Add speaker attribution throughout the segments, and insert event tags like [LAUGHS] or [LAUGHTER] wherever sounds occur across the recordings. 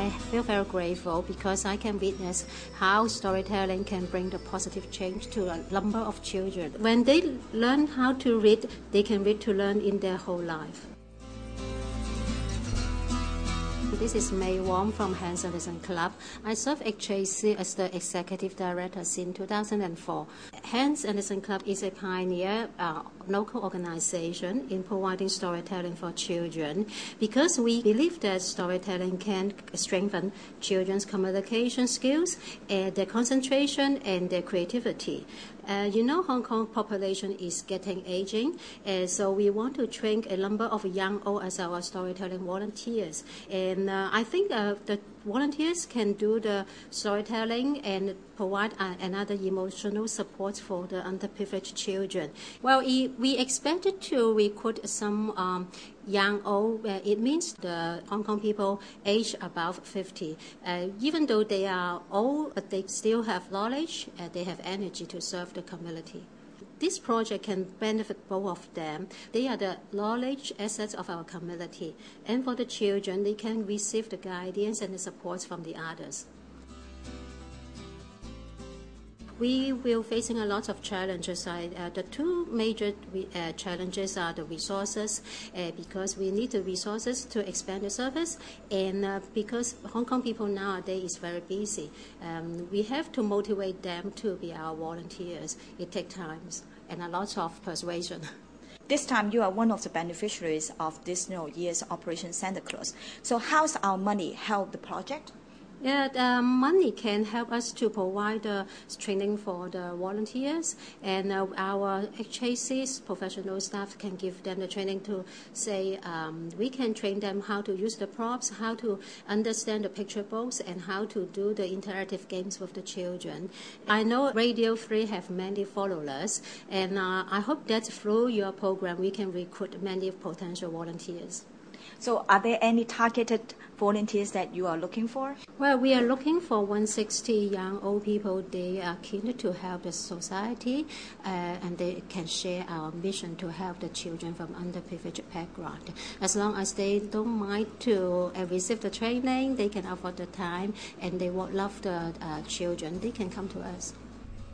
Speaker 1: I feel very grateful because I can witness how storytelling can bring the positive change to a number of children. When they learn how to read, they can read to learn in their whole life. This is May Wong from Hans Andersen Club. I serve HAC as the executive director since 2004. Hans Andersen Club is a pioneer uh, local organization in providing storytelling for children because we believe that storytelling can strengthen children's communication skills and their concentration and their creativity. Uh, you know, Hong Kong population is getting aging, and so we want to train a number of young old as our storytelling volunteers. And uh, I think uh, the volunteers can do the storytelling and provide uh, another emotional support for the underprivileged children. Well, we expected to recruit some um, young old. Uh, it means the Hong Kong people age above 50. Uh, even though they are old, but they still have knowledge and they have energy to serve the community this project can benefit both of them. They are the knowledge assets of our community. And for the children, they can receive the guidance and the support from the others. We will facing a lot of challenges. Uh, the two major uh, challenges are the resources, uh, because we need the resources to expand the service, and uh, because Hong Kong people nowadays is very busy. Um, we have to motivate them to be our volunteers. It takes time and a lot of persuasion. [LAUGHS]
Speaker 2: This time you are one of the beneficiaries of this know, year's Operation Santa Claus. So how's our money help the project?
Speaker 1: Yeah, the money can help us to provide the training for the volunteers, and uh, our HAC's professional staff can give them the training to say um, we can train them how to use the props, how to understand the picture books, and how to do the interactive games with the children. I know Radio 3 have many followers, and uh, I hope that through your program we can recruit many potential volunteers.
Speaker 2: So, are there any targeted volunteers that you are looking for?
Speaker 1: Well, we are looking for 160 young old people. They are keen to help the society, uh, and they can share our mission to help the children from underprivileged background. As long as they don't mind to uh, receive the training, they can afford the time, and they would love the uh, children. They can come to us.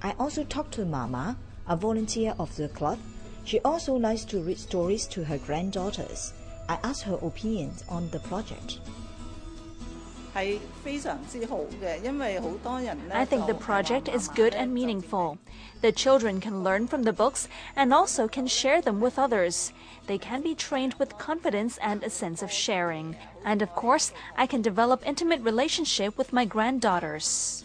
Speaker 2: I also talked to Mama, a volunteer of the club. She also likes to read stories to her granddaughters. I asked her opinions on the project.
Speaker 3: I
Speaker 4: think the project is good and meaningful. The children can learn from the books and also can share them with others. They can be trained with confidence and a sense of sharing. And of course, I can develop intimate relationship with my granddaughters.